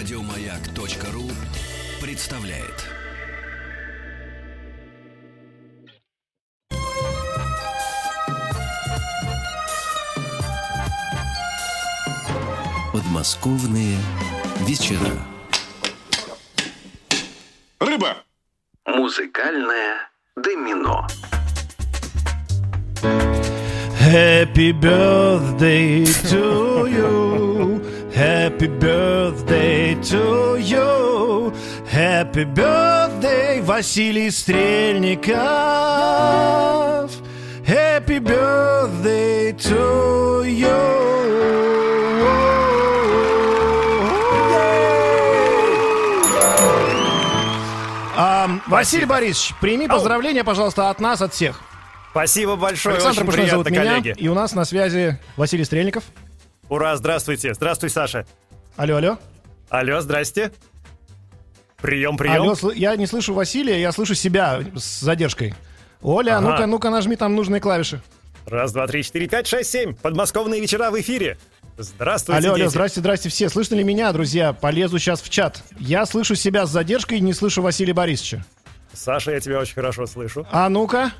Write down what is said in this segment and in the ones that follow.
Радиомаяк.ру представляет. Подмосковные вечера. Рыба! Музыкальное домино. Happy birthday to you. Happy birthday to you. Happy birthday, Василий Стрельников. Happy birthday to you. Василий Борисович, прими поздравления, пожалуйста, от нас, от всех. Спасибо большое, Александр Пушной зовут меня, коллеги. и у нас на связи Василий Стрельников. Ура, здравствуйте. Здравствуй, Саша. Алло, алло. Алло, здрасте. Прием, прием. Алло, я не слышу Василия, я слышу себя с задержкой. Оля, Ага. ну-ка, ну-ка, нажми там нужные клавиши. Раз, два, три, четыре, пять, шесть, семь. Подмосковные вечера в эфире. Здравствуйте, алло, алло, дети. здрасте, здрасте все. Слышно ли меня, друзья? Полезу сейчас в чат. Я слышу себя с задержкой не слышу Василия Борисовича. Саша, я тебя очень хорошо слышу. А ну-ка.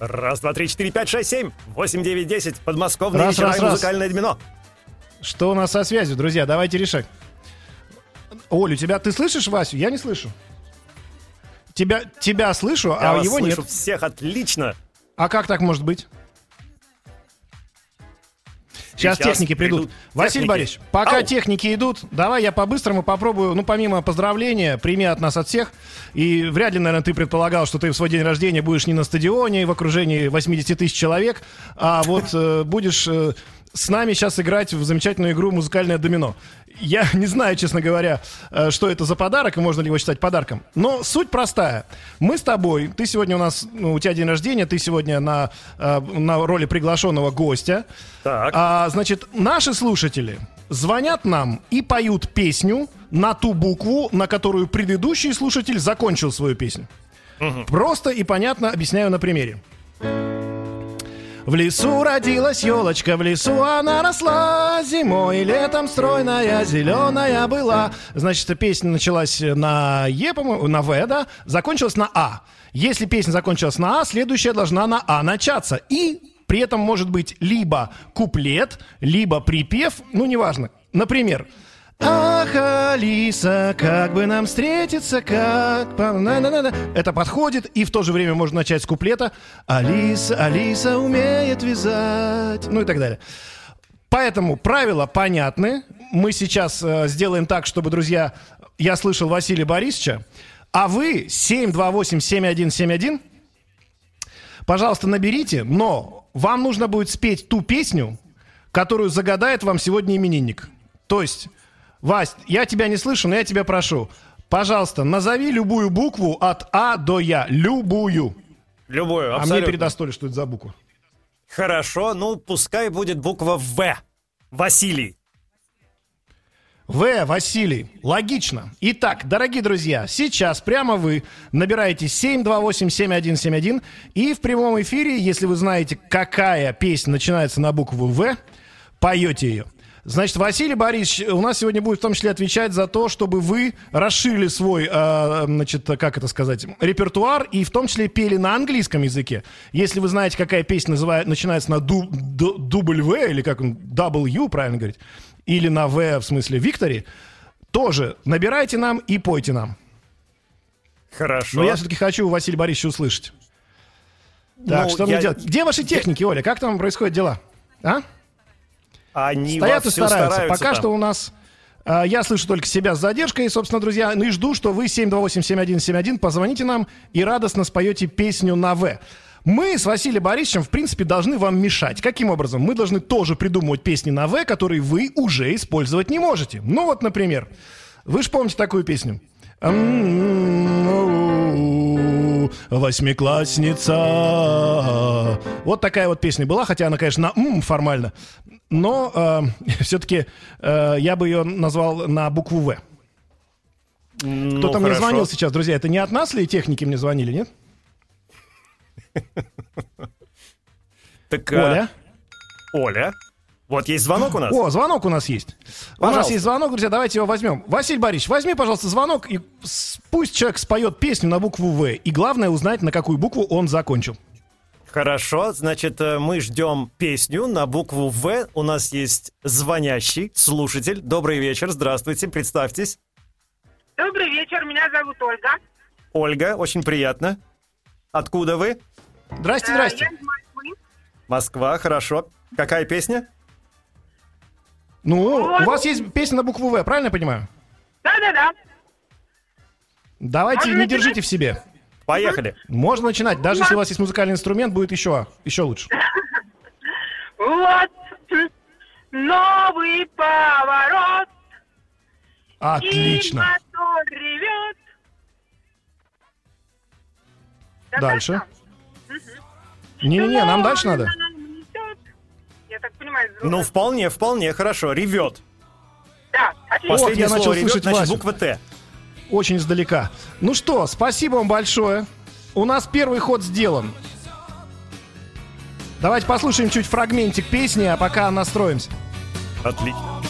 Раз, два, три, четыре, пять, шесть, семь. Восемь, девять, десять. Подмосковные Раз, вечера раз, и раз. музыкальное домино. Что у нас со связью, друзья? Давайте решать. Оля, у тебя... Ты слышишь Васю? Я не слышу. Тебя, тебя слышу, Я а вас его слышу нет. всех отлично. А как так может быть? Сейчас, Сейчас техники придут. придут Василий техники. Борисович, пока Ау. техники идут, давай я по-быстрому попробую, ну, помимо поздравления, прими от нас от всех. И вряд ли, наверное, ты предполагал, что ты в свой день рождения будешь не на стадионе, в окружении 80 тысяч человек, а вот э, будешь э, с нами сейчас играть в замечательную игру «Музыкальное домино». Я не знаю, честно говоря, э, что это за подарок и можно ли его считать подарком. Но суть простая. Мы с тобой, ты сегодня у нас, ну, у тебя день рождения, ты сегодня на, э, на роли приглашенного гостя. Так. А, значит, наши слушатели звонят нам и поют песню на ту букву, на которую предыдущий слушатель закончил свою песню. Просто и понятно объясняю на примере. В лесу родилась елочка, в лесу она росла. Зимой и летом стройная, зеленая была. Значит, песня началась на Е, по-моему, на В, да? Закончилась на А. Если песня закончилась на А, следующая должна на А начаться. И при этом может быть либо куплет, либо припев, ну, неважно. Например, Ах, Алиса, как бы нам встретиться, как... по- на-на-на-на». Это подходит, и в то же время можно начать с куплета Алиса, Алиса умеет вязать, ну и так далее. Поэтому правила понятны. Мы сейчас э, сделаем так, чтобы, друзья, я слышал Василия Борисовича, а вы 728-7171 пожалуйста, наберите, но вам нужно будет спеть ту песню, которую загадает вам сегодня именинник. То есть, Вась, я тебя не слышу, но я тебя прошу. Пожалуйста, назови любую букву от А до Я. Любую. Любую, А мне абсолютно. передаст что это за буква. Хорошо, ну пускай будет буква В. Василий. В. Василий. Логично. Итак, дорогие друзья, сейчас прямо вы набираете 728-7171 и в прямом эфире, если вы знаете, какая песня начинается на букву В, поете ее. Значит, Василий Борисович у нас сегодня будет в том числе отвечать за то, чтобы вы расширили свой, э, значит, как это сказать, репертуар и в том числе пели на английском языке. Если вы знаете, какая песня называет, начинается на ду, ду- дубль В, или как он, W, правильно говорить, или на В, в смысле Виктори, тоже набирайте нам и пойте нам. Хорошо. Но я все-таки хочу Василия Борисовича услышать. Так, Ну, что мне я- делать? Где ваши техники, Оля? Как там происходят дела? А? Они Стоят и стараются. стараются Пока там. что у нас... а, я слышу только себя с задержкой, собственно, друзья. Ну и жду, что вы 728-7171 позвоните нам и радостно споете песню на В. Мы с Василием Борисовичем, в принципе, должны вам мешать. Каким образом? Мы должны тоже придумывать песни на В, которые вы уже использовать не можете. Ну вот, например, вы же помните такую песню? Восьмиклассница. Вот такая вот песня была, хотя она, конечно, на «м» формально. Но все-таки я бы ее назвал на букву «В». Ну, Кто-то мне хорошо. звонил сейчас, друзья. Это не от нас ли техники мне звонили, нет? Так, а, Оля? Оля. Вот есть звонок у нас. О, звонок у нас есть. У нас Пожалуйста. есть звонок, друзья, давайте его возьмем. Василий Борисович, возьми, пожалуйста, звонок, и пусть человек споет песню на букву В. И главное узнать, на какую букву он закончил. Хорошо, значит, э, мы ждем песню на букву В. У нас есть звонящий слушатель. Добрый вечер, здравствуйте, представьтесь. Добрый вечер, меня зовут Ольга. Ольга, очень приятно. Откуда вы? Здрасте, Э, здрасте. Я из Москвы. Москва, хорошо. Какая песня? Ну, у вас есть песня на букву В, правильно я понимаю? Да-да-да. Давайте, Можно не начинать? держите в себе. Поехали. Можно начинать. Даже если у вас есть музыкальный инструмент, будет еще, еще лучше. Вот новый поворот. Отлично. И мотор ревет. Да Дальше. Не-не-не, нам дальше надо. Я так понимаю, Ну, вполне, вполне, хорошо. Ревет. Да, отлично. Вот, Последнее я начал слово ревет, слышать значит, буква Т. Очень издалека. Ну что, спасибо вам большое. У нас первый ход сделан. Давайте послушаем чуть фрагментик песни, а пока настроимся. Отлично.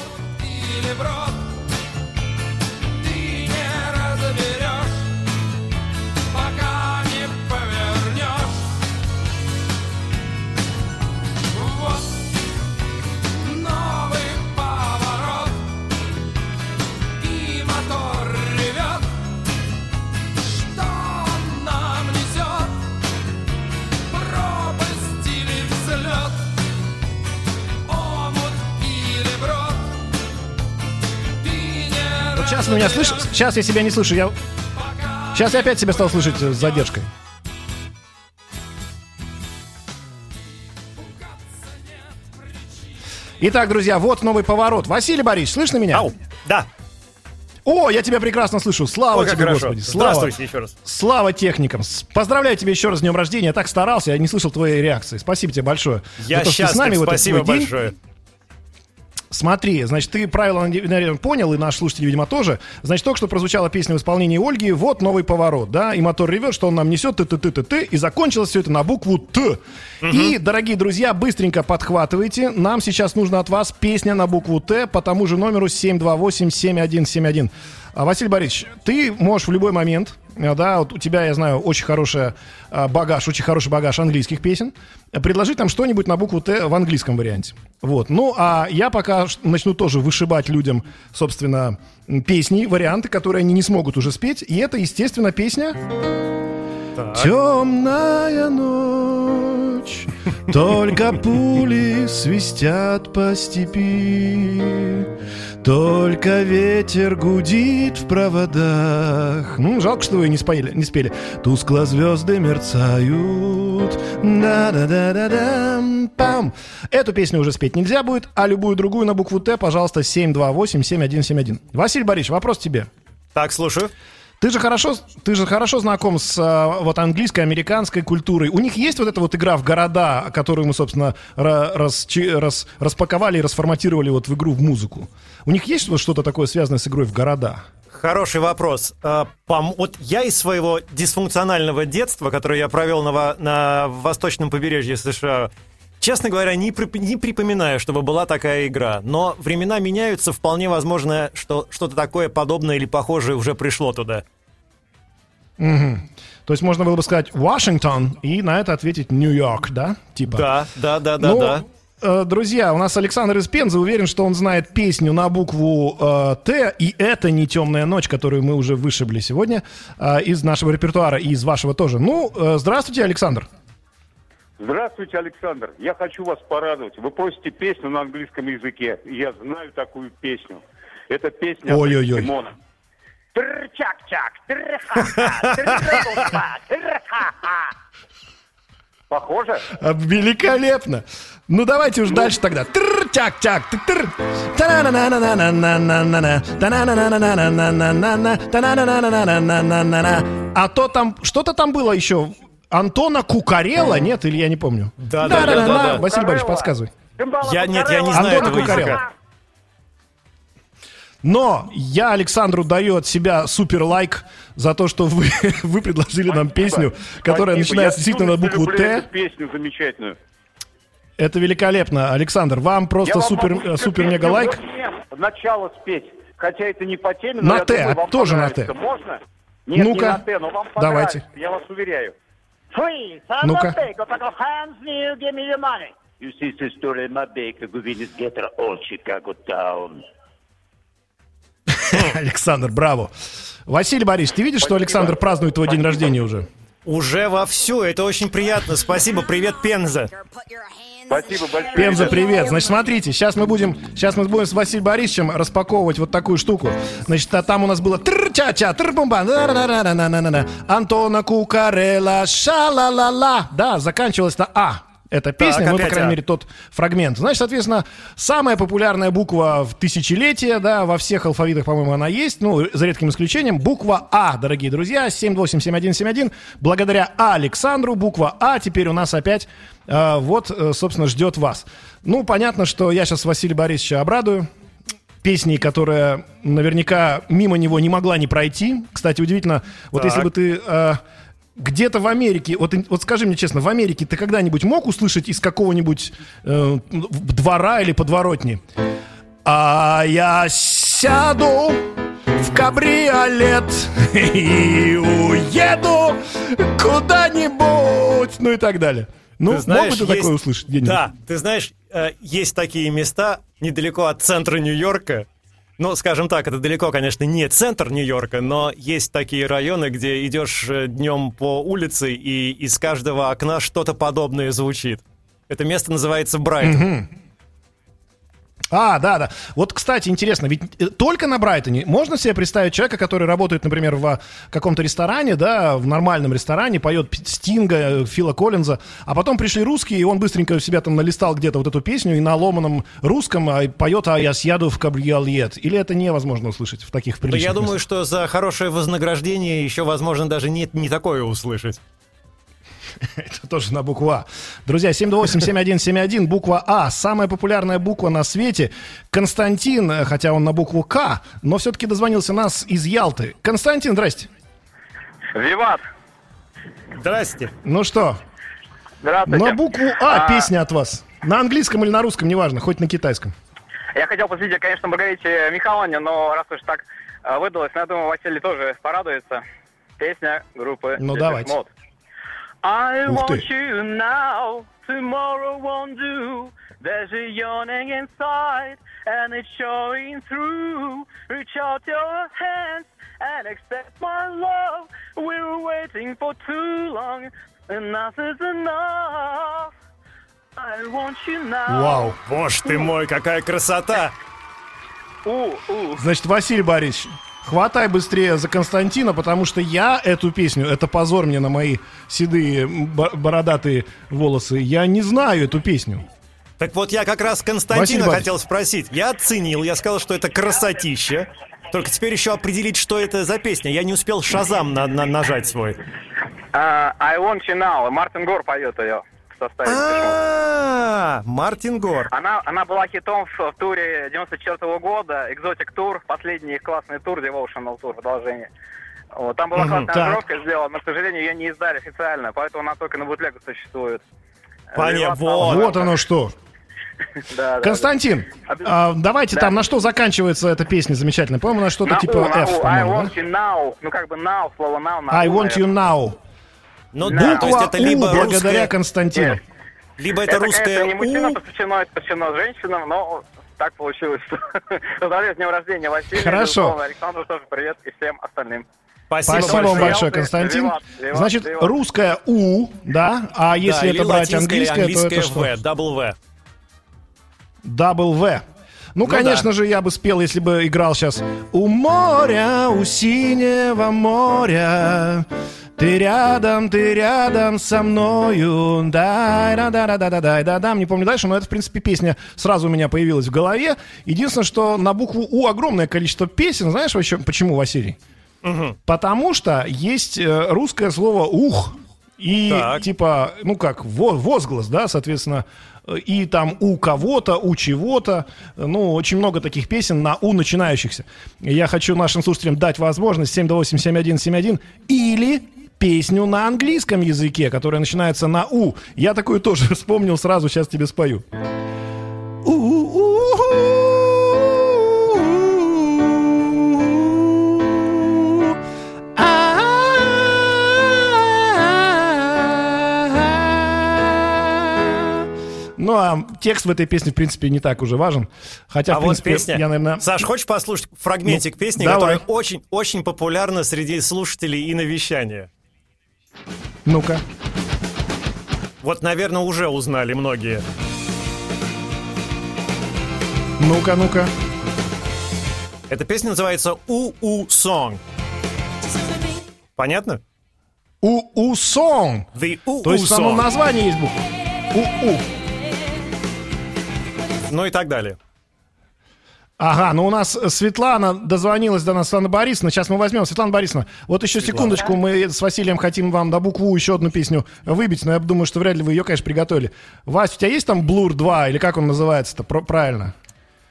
Меня слышите? Сейчас я себя не слышу. Я... Сейчас я опять себя стал слышать э, с задержкой. Итак, друзья, вот новый поворот. Василий Борисович, слышно меня? Ау. Да. О, я тебя прекрасно слышу. Слава Ой, тебе, хорошо. Господи. Слава. Здравствуйте еще раз. Слава техникам. Поздравляю тебя еще раз с днем рождения. Я так старался, я не слышал твоей реакции. Спасибо тебе большое. Я за то, что ты счастлив, с нами в этот спасибо твой день. Смотри, значит, ты правила, наверное, понял, и наш слушатель, видимо, тоже. Значит, только что прозвучала песня в исполнении Ольги «Вот новый поворот», да, и мотор ревет, что он нам несет, ты ты ты ты ты и закончилось все это на букву «Т». И, дорогие друзья, быстренько подхватывайте. Нам сейчас нужно от вас песня на букву «Т» по тому же номеру 728-7171. А, Василий Борисович, ты можешь в любой момент, да, вот у тебя, я знаю, очень хороший э, багаж, очень хороший багаж английских песен, э, предложить нам что-нибудь на букву «Т» в английском варианте. Вот. Ну, а я пока начну тоже вышибать людям, собственно, песни, варианты, которые они не смогут уже спеть. И это, естественно, песня... Темная ночь, только пули свистят по степи, только ветер гудит в проводах. Ну, жалко, что вы не спели, не спели. Тускло звезды мерцают. Да-да-да-да-дам, пам. Эту песню уже спеть нельзя будет, а любую другую на букву Т, пожалуйста, 728-7171. Василий Борисович, вопрос тебе. Так, слушаю. Ты же хорошо, ты же хорошо знаком с а, вот английской, американской культурой. У них есть вот эта вот игра в города, которую мы, собственно, ра- расчи- рас- распаковали и расформатировали вот в игру в музыку. У них есть вот что-то такое связанное с игрой в города? Хороший вопрос. А, Вот я из своего дисфункционального детства, которое я провел на, на восточном побережье США, честно говоря, не, прип- не припоминаю, чтобы была такая игра. Но времена меняются, вполне возможно, что что-то такое подобное или похожее уже пришло туда. То есть можно было бы сказать Вашингтон и на это ответить Нью-Йорк, да? Типа. Да, да, да, да, Ну, да. э, друзья, у нас Александр из Пензы уверен, что он знает песню на букву э, Т, и это не темная ночь, которую мы уже вышибли сегодня э, из нашего репертуара и из вашего тоже. Ну, э, здравствуйте, Александр. Здравствуйте, Александр. Я хочу вас порадовать. Вы просите песню на английском языке. Я знаю такую песню. Это песня Ой-ой-ой. Симона. Тр-чак-чак, Похоже? Великолепно. Ну давайте уж дальше тогда. Тр-чак-чак. Та-на-на-на-на-на-на-на-на Та-на-на-на-на-на-на-на-на Та-на-на-на-на-на-на-на-на А то там, что-то там было еще Антона Кукарела, нет, или я не помню. Да, да, да, да, да. Василий Борисович, подсказывай. Я- нет, я не знаю Антона этого Кукарелла. языка. Но я Александру даю от себя супер лайк за то, что вы, вы предложили нам Спасибо. песню, которая Спасибо. начинается Я действительно на букву Т. песню замечательную. Это великолепно. Александр, вам просто Я вам супер, всю супер мега лайк. Начало спеть. Хотя это не по теме, На «Т», думаю, вам тоже на понравится. «Т». Можно? Нет, Ну-ка, не на «Т», но вам давайте. понравится, я вас уверяю. Freeze! I'm Ну-ка. a baker, but your hands new, give me your money. You see the story, my baker, Guinness Getter, all Chicago town. Александр, браво. Василий Борисович, ты видишь, что Александр празднует твой день рождения уже? Уже вовсю, это очень приятно. Спасибо, привет, Пенза. Спасибо большое. Пенза, привет. Значит, смотрите, сейчас мы будем, сейчас мы будем с Василием Борисовичем распаковывать вот такую штуку. Значит, а там у нас было тр-ча-ча, тр-бум-ба, на-на-на-на-на-на-на. Антона Кукарела, ша-ла-ла-ла. Да, заканчивалась на А. Это песня, ну, по крайней «А». мере, тот фрагмент. Значит, соответственно, самая популярная буква в тысячелетие, да, во всех алфавитах, по-моему, она есть, ну, за редким исключением, буква А, дорогие друзья, 787171. Благодаря Александру буква А теперь у нас опять э, вот, э, собственно, ждет вас. Ну, понятно, что я сейчас Василия Борисовича обрадую песней, которая наверняка мимо него не могла не пройти. Кстати, удивительно, вот Так. если бы ты э, где-то в Америке, вот, вот скажи мне честно, в Америке ты когда-нибудь мог услышать из какого-нибудь э, двора или подворотни? А я сяду в кабриолет и уеду куда-нибудь, ну и так далее. Ну, Ты знаешь, мог бы ты есть- такое услышать? Да, ты знаешь, э, есть такие места недалеко от центра Нью-Йорка. Ну, скажем так, это далеко, конечно, не центр Нью-Йорка, но есть такие районы, где идешь днем по улице, и из каждого окна что-то подобное звучит. Это место называется Брайтон. А, да, да. Вот, кстати, интересно, ведь э, только на Брайтоне можно себе представить человека, который работает, например, в каком-то ресторане, да, в нормальном ресторане, поет Стинга, э, Фила Коллинза, а потом пришли русские, и он быстренько себя там налистал где-то вот эту песню и на ломаном русском а, поет «А я съеду в кабриолет». Или это невозможно услышать в таких приличных я думаю, местах? что за хорошее вознаграждение еще, возможно, даже не, не такое услышать. Это тоже на букву А. Друзья, 7287171, буква А, самая популярная буква на свете. Константин, э, хотя он на букву К, но все-таки дозвонился нас из Ялты. Константин, здрасте. Виват. Здрасте. Ну что, Здравствуйте. на букву А, А. песня от вас. На английском или на русском, неважно, хоть на китайском. Я хотел посвятить, конечно, Маргарите Михайловне, но раз уж так э, выдалось, ну, я думаю, Василий тоже порадуется. Песня группы Ну, давайте. Mode. I Ух ты. want you now, tomorrow won't do. There's a yearning inside, and it's showing through. Reach out your hands and accept my love. We were waiting for too long, enough is enough. I want you now. Вау. Боже ты мой, какая красота! У, у. Значит, Василий Борисович, хватай быстрее за Константина, потому что я эту песню, это позор мне на мои седые бо- бородатые волосы, я не знаю эту песню. Так вот, я как раз Константина хотел спросить. Я оценил, я сказал, что это красотища. Только теперь еще определить, что это за песня. Я не успел шазам на- на- нажать свой. А, I want you now. Мартин Гор поет ее в составе. А, Мартин Гор. Она, она была хитом в, в туре 94 года, Exotic Tour, последний их классный тур, Devotional Tour, продолжение. Вот, там была классная аранжировка сделана, но, к сожалению, ее не издали официально, поэтому она только на бутлегах существует. Э, Понятно, вот. Вот оно что. Да, да, Константин, а, давайте Да. там, на что заканчивается эта песня замечательная? По-моему, на что-то типа F. I want you now. Ну, как бы now, слово now. на I want you now. Ну да, то есть это У, либо благодаря русская, Константину. Нет. либо это, Это, русская конечно, не мужчинам У. посвящено, это посвящено женщинам, но так получилось. Поздравляю с днем рождения, Василий. Хорошо. Александру тоже привет и всем остальным. Спасибо, Спасибо вам большое. Константин. Виват, Виват, Значит, Виват. русская У, да, а если Да, это брать английское, то это что? В, double V. Double V. Ну, конечно же, я бы спел, если бы играл сейчас У моря, у синего моря Ты рядом, ты рядом со мною дай да да да да да да да да Не помню дальше, но это, в принципе, песня сразу у меня появилась в голове Единственное, что на букву У огромное количество песен Знаешь, вообще, почему, Василий? Потому что есть э, русское слово «ух». И Так. типа, ну как, во- возглас, да, соответственно, и там у кого-то, у чего-то, ну, очень много таких песен на у начинающихся. Я хочу нашим слушателям дать возможность 728-7171 или песню на английском языке, которая начинается на «у». Я такую тоже вспомнил сразу, сейчас тебе спою. Ну, а текст в этой песне, в принципе, не так уже важен. Хотя, А в вот принципе, песня. я, наверное... Саш, хочешь послушать фрагментик Ну, песни, давай. которая очень, очень популярна среди слушателей и на вещание? Ну-ка. Вот, наверное, уже узнали многие. Ну-ка, ну-ка. Эта песня называется «У-У Song». Понятно? У-у-сон. The У-У То есть в самом Song. названии есть буква. У-у. Ну и так далее. Ага, ну у нас Светлана дозвонилась до нас, Светлана Борисовна. Сейчас мы возьмем. Светлана Борисовна, вот еще секундочку, мы с Василием хотим вам до букву еще одну песню выбить, но я думаю, что вряд ли вы ее, конечно, приготовили. Вась, у тебя есть там Блур 2, или как он называется-то правильно?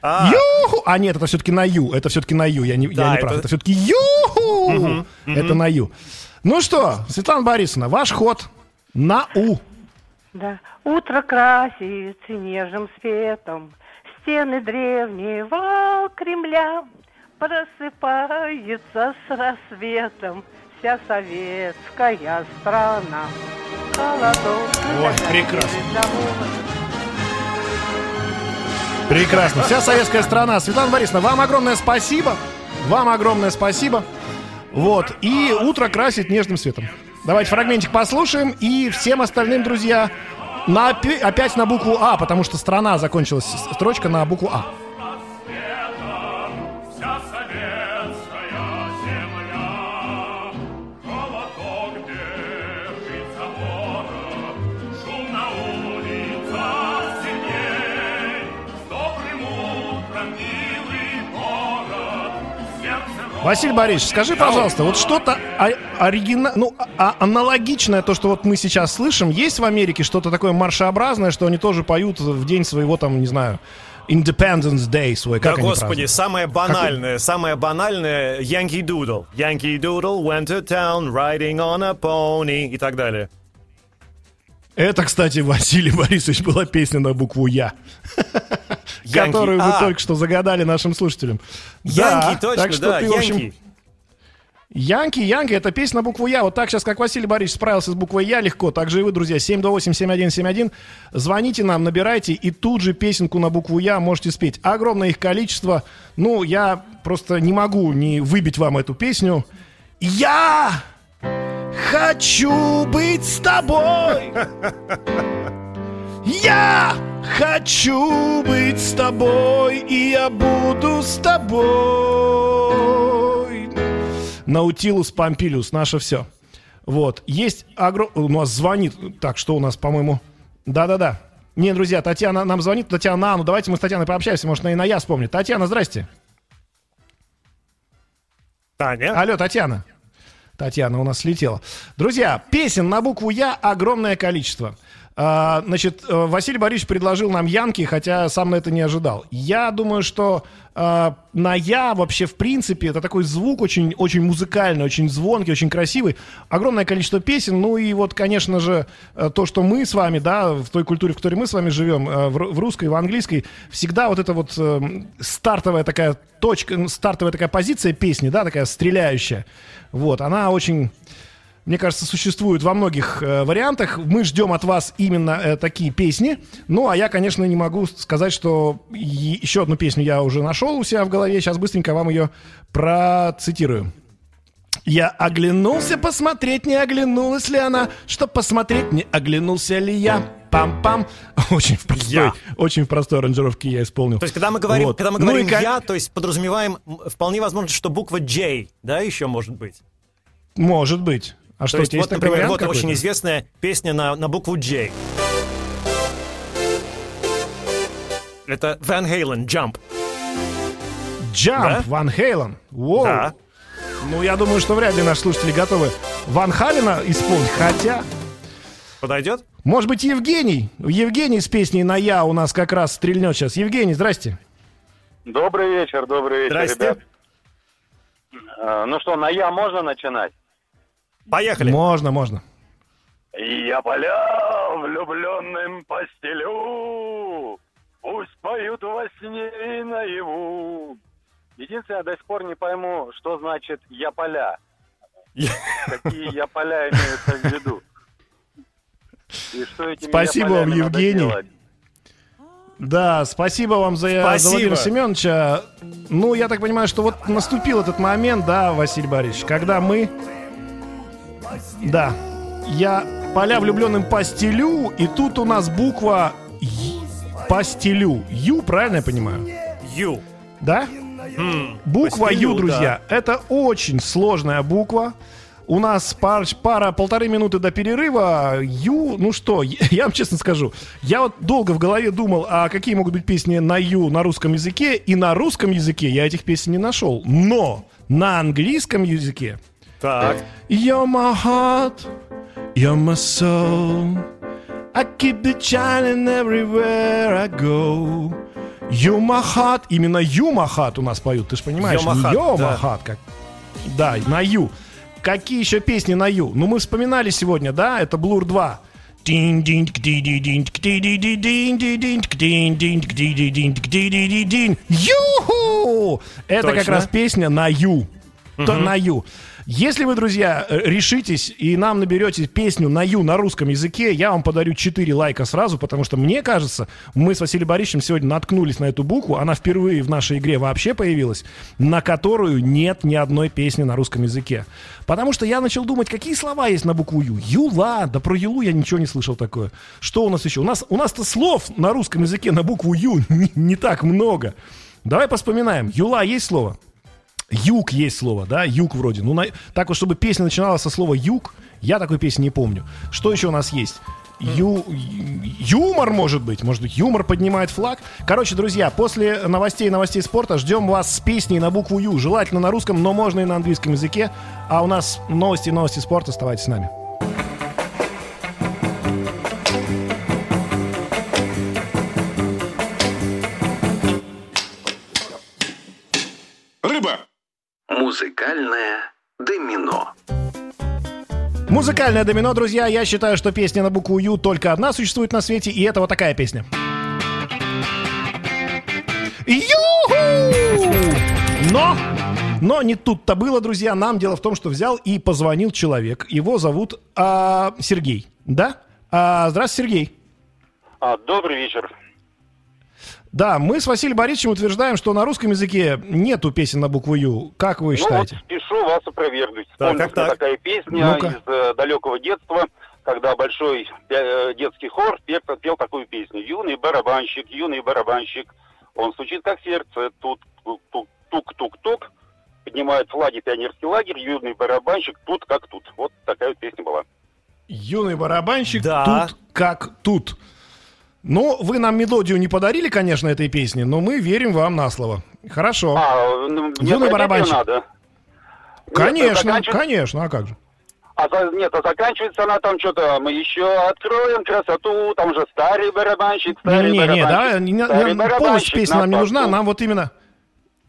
А, Юху! А нет, это все-таки на Ю. Это все-таки на Ю. Я не, я Да, не прав. это- Это все-таки Юху! Это на Ю. Ну что, Светлана Борисовна, ваш ход на У. Да. Утро красится нежным светом, стены древнего Кремля. Просыпается с рассветом вся советская страна. Холодок Ой, прекрасно. Прекрасно. Вся советская страна. Светлана Борисовна, вам огромное спасибо. Вам огромное спасибо. Вот. И утро красит нежным светом. Давайте фрагментик послушаем. И всем остальным, друзья, на, опять на букву А, потому что страна закончилась. Строчка на букву А. Василий Борисович, скажи, пожалуйста, вот что-то оригина... ну, а- аналогичное то, что вот мы сейчас слышим, есть в Америке что-то такое маршеобразное, что они тоже поют в день своего там, не знаю, Independence Day свой, Да, как они господи, празднуют? самое банальное, самое банальное Yankee Doodle. Yankee Doodle went to town riding on a pony и так далее. Это, кстати, Василий Борисович была песня на букву Я, Янки. которую вы А, только что загадали нашим слушателям. Янки, Да, точно, так что да, ты, в общем, Янки. Янки, Янки, это песня на букву Я. Вот так сейчас, как Василий Борисович справился с буквой Я легко, так же и вы, друзья. 728-7171. Звоните нам, набирайте, и тут же песенку на букву Я можете спеть. Огромное их количество. Ну, я просто не могу не выбить вам эту песню. Я хочу быть с тобой. Я хочу быть с тобой, и я буду с тобой. Наутилус Помпилиус, наше все. Вот. Есть огром... У нас звонит... Так, что у нас, по-моему... Да-да-да. Не, друзья, Татьяна нам звонит. Татьяна, ну давайте мы с Татьяной пообщаемся, может, она и на я вспомнит. Татьяна, здрасте. Таня? Алло, Татьяна. Татьяна у нас слетела. Друзья, песен на букву Я огромное количество. А, значит, э, Василий Борисович предложил нам Янки, хотя сам на это не ожидал. Я думаю, что а, на Я вообще в принципе это такой звук очень, очень музыкальный, очень звонкий, очень красивый. Огромное количество песен. Ну и вот, конечно же, э, то, что мы с вами, да, в той культуре, в которой мы с вами живем, э, в, в русской, в английской, всегда вот эта вот э, стартовая такая точка, стартовая такая позиция песни, да, такая стреляющая. Вот, она очень, мне кажется, существует во многих э, вариантах. Мы ждем от вас именно э, такие песни. Ну, а я, конечно, не могу сказать, что еще одну песню я уже нашел у себя в голове. Сейчас быстренько вам ее процитирую. Я оглянулся посмотреть, не оглянулась ли она, чтоб посмотреть, не оглянулся ли я. Пам-пам. Очень в простой, Я. очень в простой аранжировке я исполнил. То есть, когда мы говорим, Вот. когда мы Ну говорим и ка- я, то есть подразумеваем вполне возможно, что буква J, да, еще может быть. Может быть. А что, то есть, вот, есть такой например, вариант вот какой-то? очень известная песня на, на букву J. Это Van Halen, Jump. Jump, Да? Ван Хейлен. Воу. Да. Ну, я думаю, что вряд ли наши слушатели готовы Ван Халина исполнить. Хотя, Подойдет? может быть, Евгений. Евгений с песней на «Я» у нас как раз стрельнет сейчас. Евгений, здрасте. Добрый вечер, добрый вечер, Здрасте. ребят. А, Ну что, на «я» можно начинать? Поехали. Можно, можно. Я поля влюбленным постелю, Пусть поют во сне и наяву. Единственное, я до сих пор не пойму, что значит «я поля». Какие я поля имеются в виду. И что этими Спасибо вам, Евгений. Да, спасибо вам за, за Спасибо. Владимира Семеновича. Ну, я так понимаю, что вот наступил этот момент, да, Василий Борисович, когда мы... Да, я поля влюбленным постелю, и тут у нас буква постелю. Ю, правильно я понимаю? Ю. Да? М, Буква постелю, Ю, друзья, это очень сложная буква. У нас пар, пара, полторы минуты до перерыва. Ю, ну что, я вам честно скажу, я вот долго в голове думал, а какие могут быть песни на Ю на русском языке, и на русском языке я этих песен не нашел. Но на английском языке Так. You're my heart, you're my soul. I keep it shining everywhere I go. Heart. Именно heart у нас поют, ты же понимаешь? Yo my да. как... Да, на Ю. Какие еще песни на Ю? Ну, мы вспоминали сегодня, да? Это Blur 2. Юху! Это как Точно. раз песня на Ю. То на Ю. Если вы, друзья, э, решитесь и нам наберете песню на Ю на русском языке, я вам подарю 4 лайка сразу, потому что мне кажется, мы с Василием Борисовичем сегодня наткнулись на эту букву, она впервые в нашей игре вообще появилась, на которую нет ни одной песни на русском языке. Потому что я начал думать, какие слова есть на букву Ю. Юла, да про Юлу я ничего не слышал такое. Что у нас еще? У нас, у нас-то слов на русском языке на букву Ю не, не так много. Давай поспоминаем. Юла есть слово? Юг есть слово, да, юг вроде. Ну, на- так вот, чтобы песня начиналась со слова юг, я такой песни не помню. Что еще у нас есть? Ю, юмор, может быть. Может быть, юмор поднимает флаг. Короче, друзья, после новостей и новостей спорта ждем вас с песней на букву Ю. Желательно на русском, но можно и на английском языке. А у нас новости и новости спорта. Оставайтесь с нами. Музыкальное домино. Музыкальное домино, друзья. Я считаю, что песня на букву Ю только одна существует на свете, и это вот такая песня. Юху! Но, но не тут-то было, друзья. Нам дело в том, что взял и позвонил человек. Его зовут а, Сергей. Да? А, здравствуйте, Сергей. А, добрый вечер. Да, мы с Василием Борисовичем утверждаем, что на русском языке нету песен на букву Ю. Как вы считаете? Ну вот спешу вас опровергнуть. Так, как так? такая песня Ну-ка. из э, далекого детства, когда большой э, детский хор пел, пел такую песню. Юный барабанщик, юный барабанщик, он стучит как сердце, тут тук-тук-тук, поднимает флаги пионерский лагерь, юный барабанщик, тут как тут. Вот такая вот песня была. Юный барабанщик Да. тут как тут. Ну, вы нам мелодию не подарили, конечно, этой песни, но мы верим вам на слово. Хорошо. А, ну, Юный барабанщик. надо. Нет, конечно, заканчив- конечно, а как же? А нет, а заканчивается она там что-то, мы еще откроем красоту, там же старый барабанщик, старый Не, не, не, да, барабанщик, не- не- старый полностью барабанщик песня нам не нужна, нам вот именно...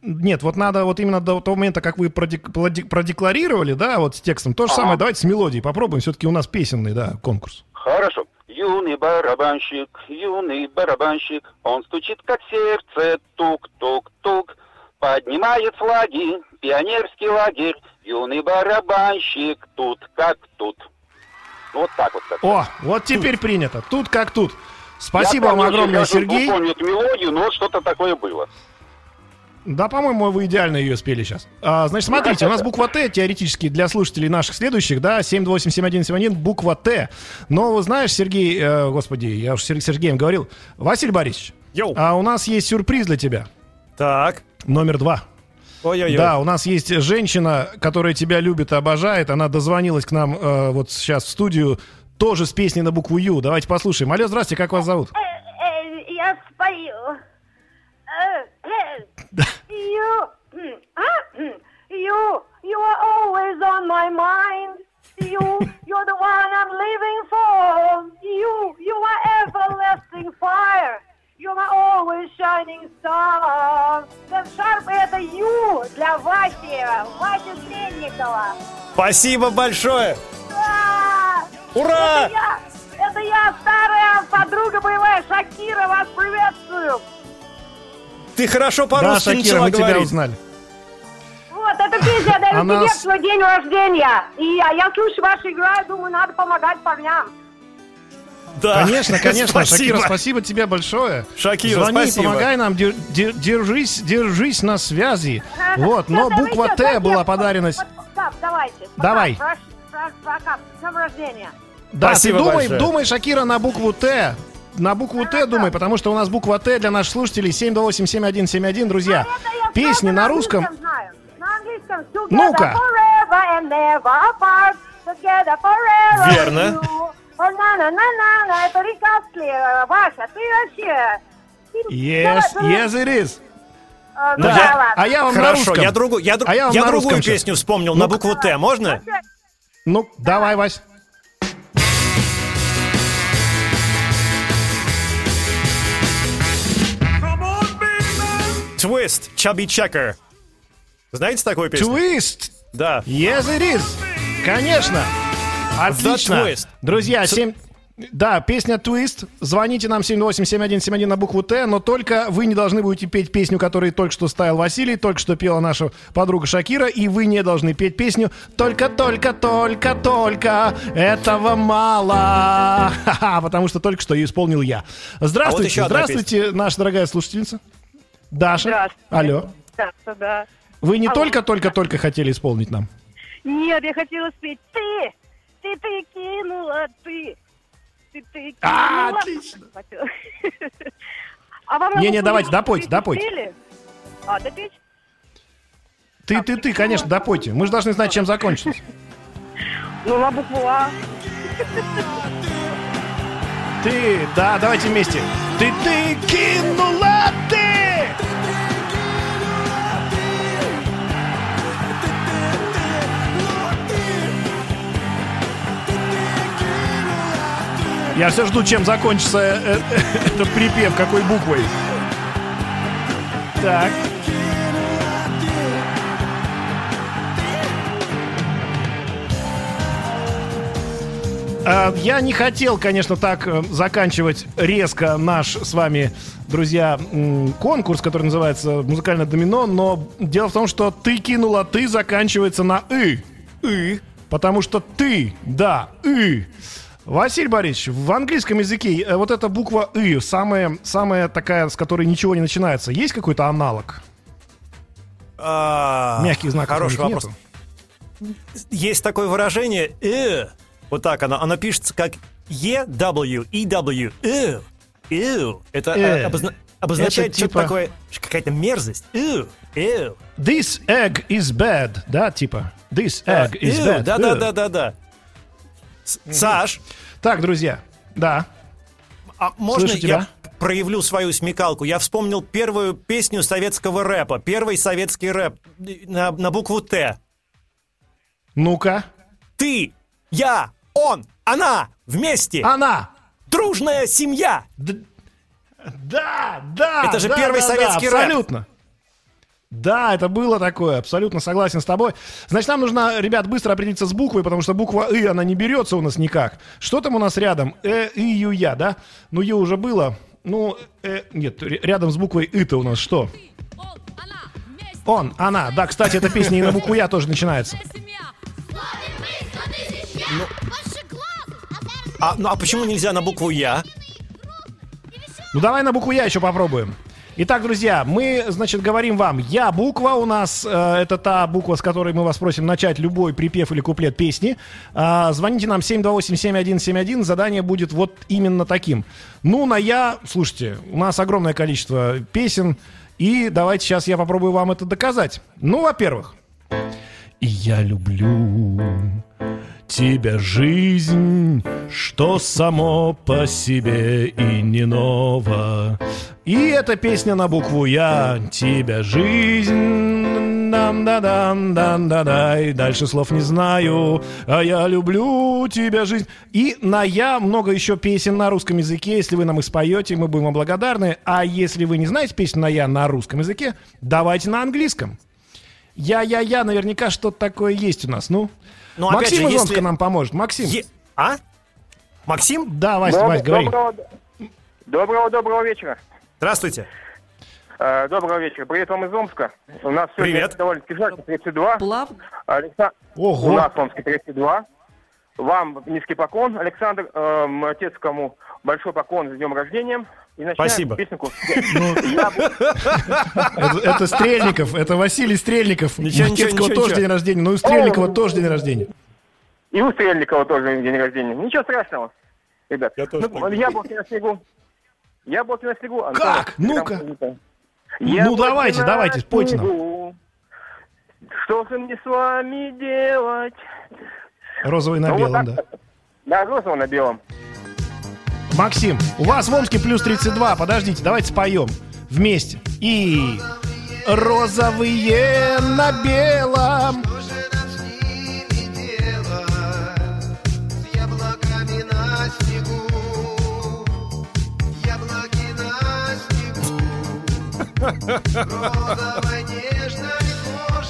Нет, вот надо вот именно до того момента, как вы продек- продек- продекларировали, да, вот с текстом. То же Ага. самое, давайте с мелодией попробуем. Все-таки у нас песенный, да, конкурс. Хорошо. Юный барабанщик, юный барабанщик, он стучит как сердце, тук-тук-тук, поднимает флаги, пионерский лагерь, юный барабанщик, тут как тут. Вот так вот. как. О, вот теперь принято. Тут как тут. Спасибо Я вам огромное, я Сергей. Не помню эту мелодию, но вот что-то такое было. Да, по-моему, вы идеально ее спели сейчас. А, значит, смотрите, у нас буква Т теоретически для слушателей наших следующих, да, 7287171, буква Т. Но, знаешь, Сергей, э, господи, я уж с Сергеем говорил, Василий Борисович, Йоу. а у нас есть сюрприз для тебя. Так. Номер два. Ой-ой-ой. Да, у нас есть женщина, которая тебя любит и обожает. Она дозвонилась к нам э, вот сейчас в студию, тоже с песней на букву Ю. Давайте послушаем. Алло, здрасте, как вас зовут? Э, Я спою. You, м, you, you are always on my mind. You, you're the one I'm living for. You, you are everlasting fire. You're my always shining star. Дэн Шарп это Ю для Васи, Васи Стрельникова. Спасибо большое! Ура! Это я, это я, старая подруга боевая Шакира, вас приветствую. Ты хорошо Да, по-русски Шакира, начала мы тебя говорить. узнали. Вот, эта песня дает Она тебе свой день рождения. И а я слушаю вашу игру, и думаю, надо помогать парням. Да. Конечно, конечно, Спасибо. Шакира, спасибо тебе большое. Шакира, Звони, спасибо. помогай нам, дер- дер- держись, держись на связи. Вот, но буква Т была подарена... вот, да, давайте. Давай. Пока, прош- прош- пока. С днем рождения. Да, Спасибо ты думай, большое. думай, Шакира, на букву Т. На букву Т думай, потому что у нас буква Т для наших слушателей 728-7171, друзья. Я Песни на русском. На Ну-ка. Верно. ты вообще... Yes, yes it is. э, Да. ну да, ладно. А я вам на Хорошо, русском. я, другу, я, А я вам я на другую русском щас. песню вспомнил на букву Т. Можно? Ну, давай, Вась. Twist, Chubby Checker. Знаете такую песню? Twist. Да. Yes it is. Конечно. Отлично. Друзья, 7... Да, песня Twist. Звоните нам 787171 на букву Т, но только вы не должны будете петь песню, которую только что ставил Василий, только что пела наша подруга Шакира, и вы не должны петь песню «Только, только, только, только, этого мало», потому что только что ее исполнил я. Здравствуйте, еще одна здравствуйте, наша дорогая слушательница. Даша. Здравствуйте. Алло. Да, да. Вы не только-только-только хотели исполнить нам? Нет, я хотела спеть ты, ты, ты кинула, ты, ты, ты кинула. А, отлично. А вам Не-не, давайте, допойте, допойте. А, допеть? Ты, ты, ты, конечно, допойте. Мы же должны знать, чем закончилось. Ну, на букву А. Ты, да, давайте вместе. Ты, ты кинула ты! Я все жду, чем закончится э, э, этот припев, какой буквой. Так. А, Я не хотел, конечно, так э, заканчивать резко наш с вами, друзья, конкурс, который называется «Музыкальное домино», но дело в том, что «ты кинула ты» заканчивается на «и». «И». Потому что «ты», да, «и». Василий Борисович, в английском языке э, вот эта буква «и», самая, самая такая, с которой ничего не начинается, есть какой-то аналог? А, Мягких знаков Хороший вопрос. Есть такое выражение «э». Вот так оно. Оно пишется как E-W, E-W, «э». «Э». Это обозна- обозначает Это что-то типа- такое, какая-то мерзость. «Э». «Э». This egg is bad, да, типа? This egg is bad. Да, да, да, да, да. Саш, Так, друзья, да. а можно Слышу я тебя. проявлю свою смекалку? Я вспомнил первую песню советского рэпа. Первый советский рэп на, на букву «Т». Ну-ка. Ты, я, он, она, вместе. Она. Дружная семья. Да, да. Это же да, первый да, советский да, рэп. Абсолютно. Да, это было такое, абсолютно согласен с тобой. Значит, нам нужно, ребят, быстро определиться с буквой, потому что буква «и», она не берется у нас никак. Что там у нас рядом? Э, И, Ю, Я, да? Ну, Ю уже было. Ну, э, нет, рядом с буквой «и»-то у нас что? Он, она. Да, кстати, эта песня и на букву «я» тоже начинается. А, ну, а почему нельзя на букву «Я»? Ну давай на букву Я еще попробуем. Итак, друзья, мы, значит, говорим вам, я буква у нас, э, это та буква, с которой мы вас просим начать любой припев или куплет песни. А, звоните нам 728-7171, задание будет вот именно таким. Ну, на я, слушайте, у нас огромное количество песен, и давайте сейчас я попробую вам это доказать. Ну, во-первых, я люблю тебя жизнь, что само по себе и не ново. И эта песня на букву Я. Тебя жизнь. дам да дам дам да да И дальше слов не знаю. А я люблю тебя жизнь. И на Я много еще песен на русском языке. Если вы нам их споете, мы будем вам благодарны. А если вы не знаете песню на Я на русском языке, давайте на английском. Я-я-я, наверняка что-то такое есть у нас. Ну, Ну, опять Максим же, из если- Омска нам поможет. Максим. Е- А? Максим? Да, Вася, Доб- Вась, говори. Доброго, доброго, доброго вечера. Здравствуйте. Э, Доброго вечера. Привет вам из Омска. У нас сегодня Привет. довольно-таки жарко, 32. Плав... Александр... Ого. У нас в Омске 32. Вам низкий поклон, Александр. Эм, отец кому большой поклон с днем рождения. И начинаем Спасибо. песенку. Бу- Это, Стрельников, это Василий Стрельников. Ничего, тоже день рождения, ну и у Стрельникова тоже день рождения. И у Стрельникова тоже день рождения. Ничего страшного, ребят. Я тоже Ну, яблоки на снегу. Яблоки на снегу. Антон, Как? Ну-ка. Ну, давайте, давайте, спойте нам. Что же мне с вами делать? Розовый на Ну, белом, да. Да, розового на белом. Максим, у вас в Омске плюс 32. Подождите, давайте споем вместе. И розовые на белом.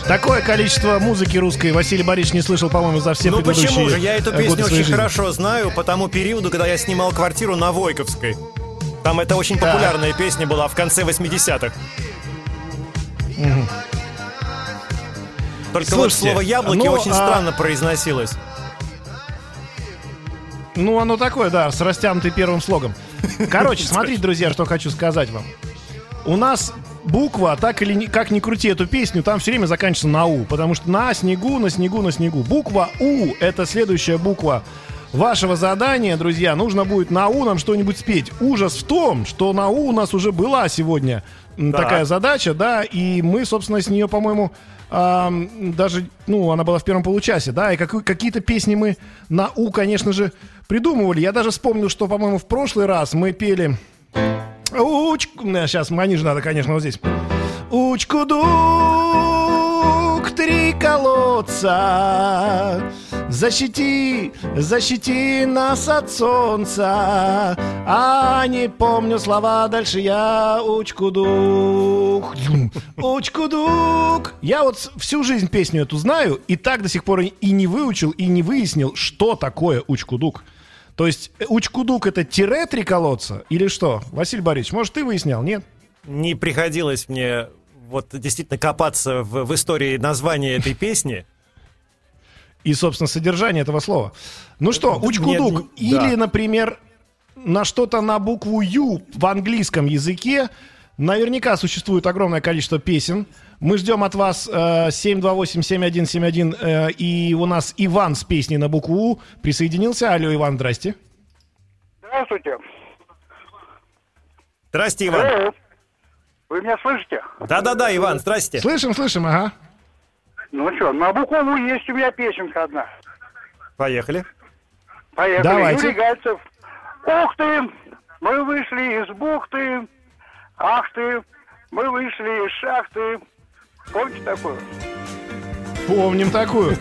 Такое количество музыки русской Василий Борисович не слышал, по-моему, за все Ну предыдущие почему же? Я эту э, песню очень жизни. хорошо знаю по тому периоду, когда я снимал квартиру на Войковской. Там это очень Так. популярная песня была в конце 80-х. Только вот Слушайте, слово яблоки ну, очень а- странно произносилось. Ну, оно такое, да, с растянутой первым слогом. Короче, смотрите, друзья, что хочу сказать вам. У нас буква, так или не, как ни крути эту песню, там все время заканчивается на У, потому что на снегу, на снегу, на снегу. Буква У — это следующая буква вашего задания, друзья. Нужно будет на У нам что-нибудь спеть. Ужас в том, что на У у нас уже была сегодня Да. такая задача, да, и мы, собственно, с нее, по-моему, ам, даже, ну, она была в первом получасе, да, и какой- какие-то песни мы на У, конечно же, придумывали. Я даже вспомнил, что, по-моему, в прошлый раз мы пели... Учку... Сейчас, маниж надо, конечно, вот здесь. Учку дук, три колодца, Защити, защити нас от солнца. А не помню слова, дальше я учку-дук. Учку-дук. Я вот всю жизнь песню эту знаю, и так до сих пор и не выучил, и не выяснил, что такое учку-дук. То есть э, учку-дук это тире три колодца или что? Василий Борисович, может, ты выяснял, нет? Не приходилось мне вот действительно копаться в, в истории названия этой песни. И, собственно, содержание этого слова. Ну что, Нет, учку-дук. да. Или, например, на что-то на букву Ю в английском языке. Наверняка существует огромное количество песен. Мы ждем от вас э, 728-7171. э, и у нас Иван с песней на букву У присоединился. Алло, Иван, здрасте. Здравствуйте. Здрасте, Иван. Вы меня слышите? Да-да-да, Иван, здрасте. Слышим, слышим, ага. Ну что, на букву У есть у меня песенка одна. Поехали. Поехали. Давайте. Юрий Гальцев. Ух ты, мы вышли из бухты. Ах ты, мы вышли из шахты. Помните такую? Помним такую.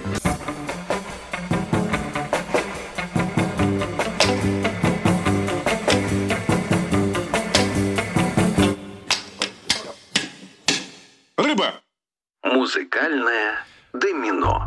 Рыба. Музыкальное домино.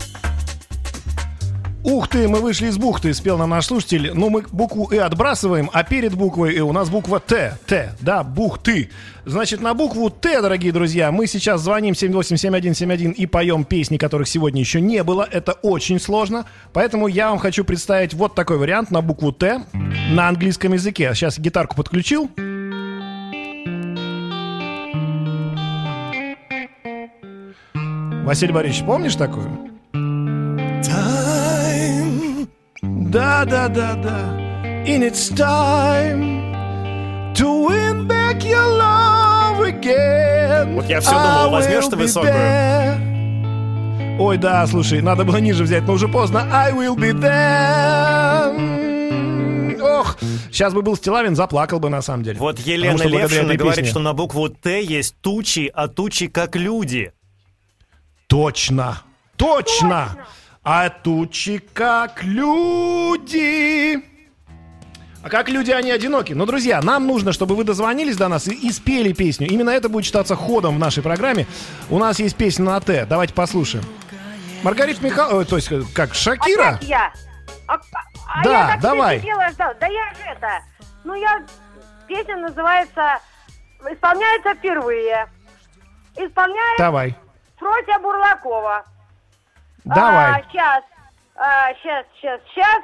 Ух ты, мы вышли из бухты, спел нам наш слушатель. Ну, мы букву «э» отбрасываем, а перед буквой «э» у нас буква «т». «Т», да, бухты. Значит, на букву «т», дорогие друзья, мы сейчас звоним 787171 и поем песни, которых сегодня еще не было. Это очень сложно. Поэтому я вам хочу представить вот такой вариант на букву «т» на английском языке. Сейчас гитарку подключил. Василий Борисович, помнишь такую? Да, да, да, да. And it's time to win back your love again. Вот я всё думал, возьмешь ты высокую. Ой, да, слушай, надо было ниже взять, но уже поздно. I will be there. Ох, сейчас бы был Стилавин, заплакал бы на самом деле. Вот Потому Елена благодаря Левшина говорит, песне- что на букву Т есть тучи, а тучи как люди. Точно! Точно! А тучи как люди. А как люди, они одиноки. Но, друзья, нам нужно, чтобы вы дозвонились до нас и, и спели песню. Именно это будет считаться ходом в нашей программе. У нас есть песня на Т. Давайте послушаем. Маргарита Михайловна, то есть э, как, Шакира? Опять я. А, а Да, я так давай. ждала. Да я же это... Ну, я... Песня называется... Исполняется впервые. Исполняет Давай. Фрося Бурлакова. Давай. сейчас. сейчас, сейчас, сейчас.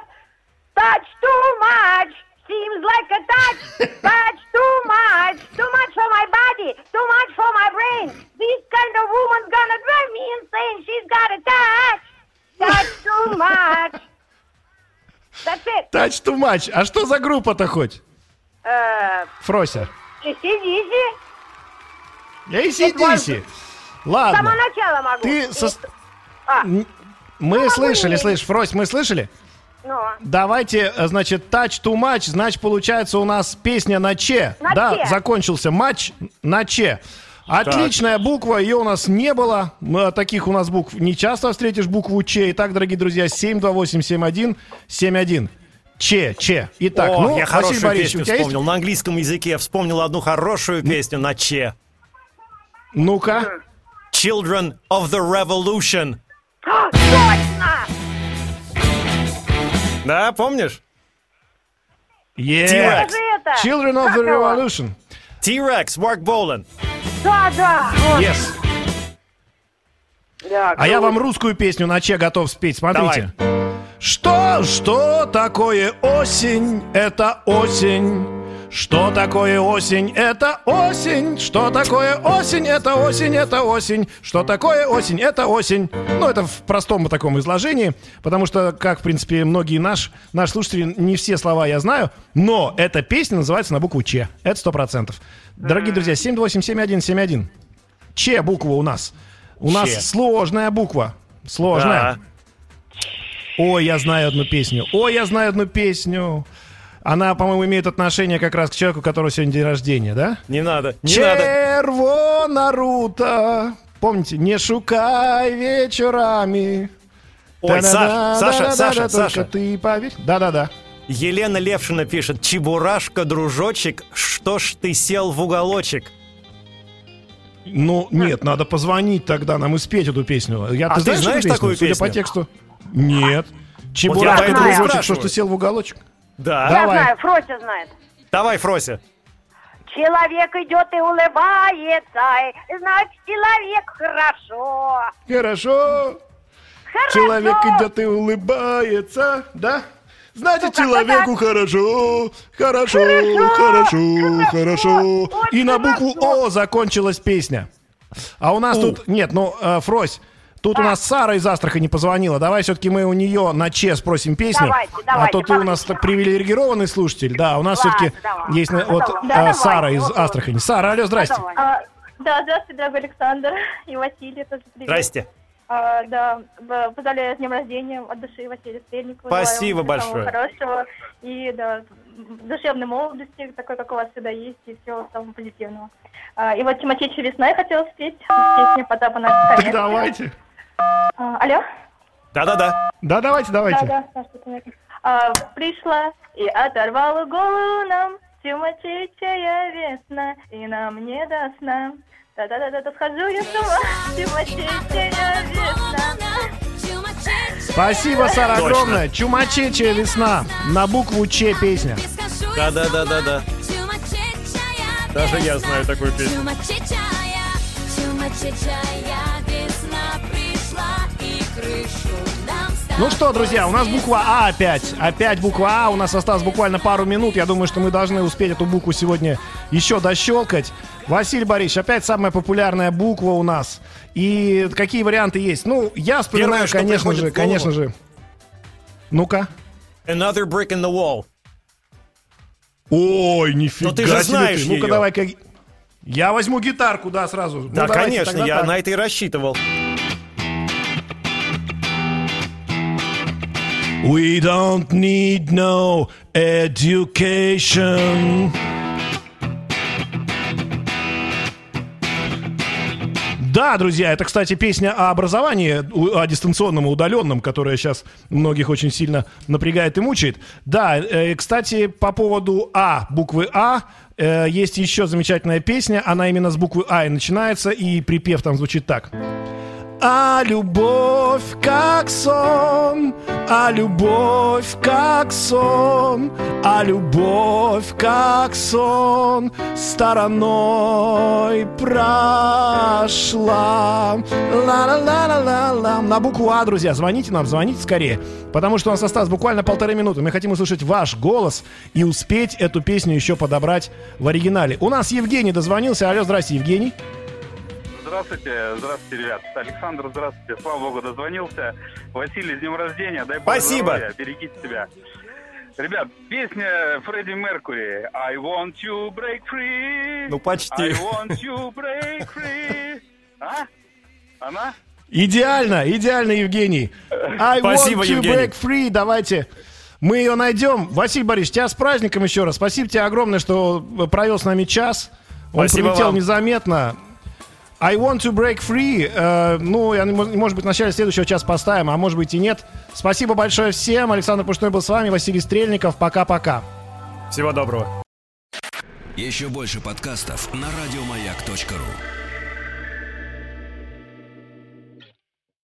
Touch too much. Seems like a touch. Touch too much. Too much for my body. Too much for my brain. This kind of woman's gonna drive me insane. She's got a touch. Touch too much. That's it. Touch too much. А что за группа-то хоть? Э, Фрося. ACDC. С Ладно. самого начала могу. Ты со... А, Мы могу слышали, слышь, Фрось, мы слышали? ну. Давайте, э, значит, touch to match, значит, получается у нас песня на Че. На да, Че. закончился матч на Че. Отличная буква, ее у нас не было. Мы, таких у нас букв не часто встретишь букву Че. Итак, дорогие друзья, 728-7171. Че, Че. Итак, О, ну, я Василий хорошую Борисович, песню тебя есть? вспомнил. На английском языке я вспомнил одну хорошую песню на Че. Ну-ка. Children of the Revolution. А, Точно! Да, помнишь? Yeah. T-Rex. Children of Как the его? Revolution. T-Rex, Марк Болан. Да, да. вот. Yes. Да, А я вам русскую песню на Че готов спеть. Смотрите. Что, что такое осень? Это осень. Что такое осень? Это осень. Что такое осень? Это осень, это осень. Что такое осень? Это осень. Ну, это в простом таком изложении, потому что, как, в принципе, многие наш, наши слушатели, не все слова я знаю, но эта песня называется на букву Че. Это сто процентов. Дорогие друзья, 7287171. Че буква у нас. У нас Че. сложная буква. Сложная. Да. Ой, я знаю одну песню. Ой, я знаю одну песню. Она, по-моему, имеет отношение как раз к человеку, у которого сегодня день рождения, да? Не надо, не надо. Червона рута. Помните, не шукай вечерами. Ой, Саша, Саша, только Саша. ты поверь. Да-да-да. Елена Левшина пишет, Чебурашка, дружочек, что ж ты сел в уголочек? Ну, нет, надо позвонить тогда нам и спеть эту песню. Я, А ты знаешь, эту знаешь песню? такую Судя песню? по тексту. Нет. Чебурашка, и дружочек, что ж ты сел в уголочек? Да. Я Давай. знаю, Фрося знает. Давай, Фрося. Человек идет и улыбается, значит, человек хорошо. Хорошо. Хорошо. Человек идет и улыбается, да? Значит, Ну, человеку хорошо, хорошо, хорошо, хорошо. И на букву О закончилась песня. А у нас У. тут... Нет, ну, э, Фрось, тут у нас Сара из Астрахани позвонила. Давай все-таки мы у нее на Че спросим песню. Давайте, а давайте, то ты у нас хорошо. привилегированный слушатель. Да, у нас все-таки есть вот э. Сара из Астрахани. Сара, алло, здрасте. А, да, здравствуйте, дорогой Александр и Василий тоже привет. Здрасте. А, да, поздравляю с днем рождения от души Василия Стрельникова. Спасибо Желаю большое. Хорошего и да, душевной молодости, такой, как у вас всегда есть, и всего самого позитивного. А, и вот Тимофей весна я хотела спеть, песню Потапа на давайте. А, алло? Да-да-да. Да, давайте, давайте. Да, да, А, пришла и оторвала голову нам Тимочечая весна, и нам не до сна. Да-да-да-да, схожу я с ума, Тимочечая весна. Спасибо, Сара, Точно. огромное. Чумачечая весна. На букву Че песня. Да-да-да-да-да. Даже я знаю такую песню. Ну что, друзья, у нас буква А опять. Опять буква А. У нас осталось буквально пару минут. Я думаю, что мы должны успеть эту букву сегодня еще дощелкать. Василий Борисович, опять самая популярная буква у нас. И какие варианты есть? Ну, я вспоминаю, Первое, что конечно же, конечно же. Ну-ка. Another brick in the wall. Ой, нифига Ну, ты же себе знаешь ты. Ну-ка давай-ка. Я возьму гитарку, да, сразу. Ну, Да, давайте конечно, я так. на это и рассчитывал. We don't need no education. Да, друзья, это, кстати, песня о образовании, о дистанционном и удаленном, которая сейчас многих очень сильно напрягает и мучает. Да, э, кстати, по поводу А, буквы А, э, есть еще замечательная песня, она именно с буквы А и начинается, и припев там звучит так. А любовь как сон, а любовь как сон, а любовь как сон стороной прошла. Ла-ла-ла-ла-ла-ла. На букву А, друзья, звоните нам, звоните скорее, потому что у нас осталось буквально полторы минуты. Мы хотим услышать ваш голос и успеть эту песню еще подобрать в оригинале. У нас Евгений дозвонился. Алло, здрасте, Евгений. Здравствуйте, здравствуйте, ребят. Александр, здравствуйте. Слава богу, дозвонился. Василий, с днем рождения. Дай бог Спасибо. здоровья, берегите себя. Ребят, песня Фредди Меркури. I want you break free. Ну, почти. I want you break free. А? Она? Идеально, идеально, Евгений. I Спасибо, want to Евгений. break free. Давайте мы ее найдем. Василий Борисович, тебя с праздником еще раз. Спасибо тебе огромное, что провел с нами час. Он Спасибо прилетел вам. незаметно. I want to break free. Э, ну, я, мо- может быть, в начале следующего часа поставим, а может быть и нет. Спасибо большое всем. Александр Пушной был с вами. Василий Стрельников. Пока-пока. Всего доброго. Еще больше подкастов на радиомаяк.ру.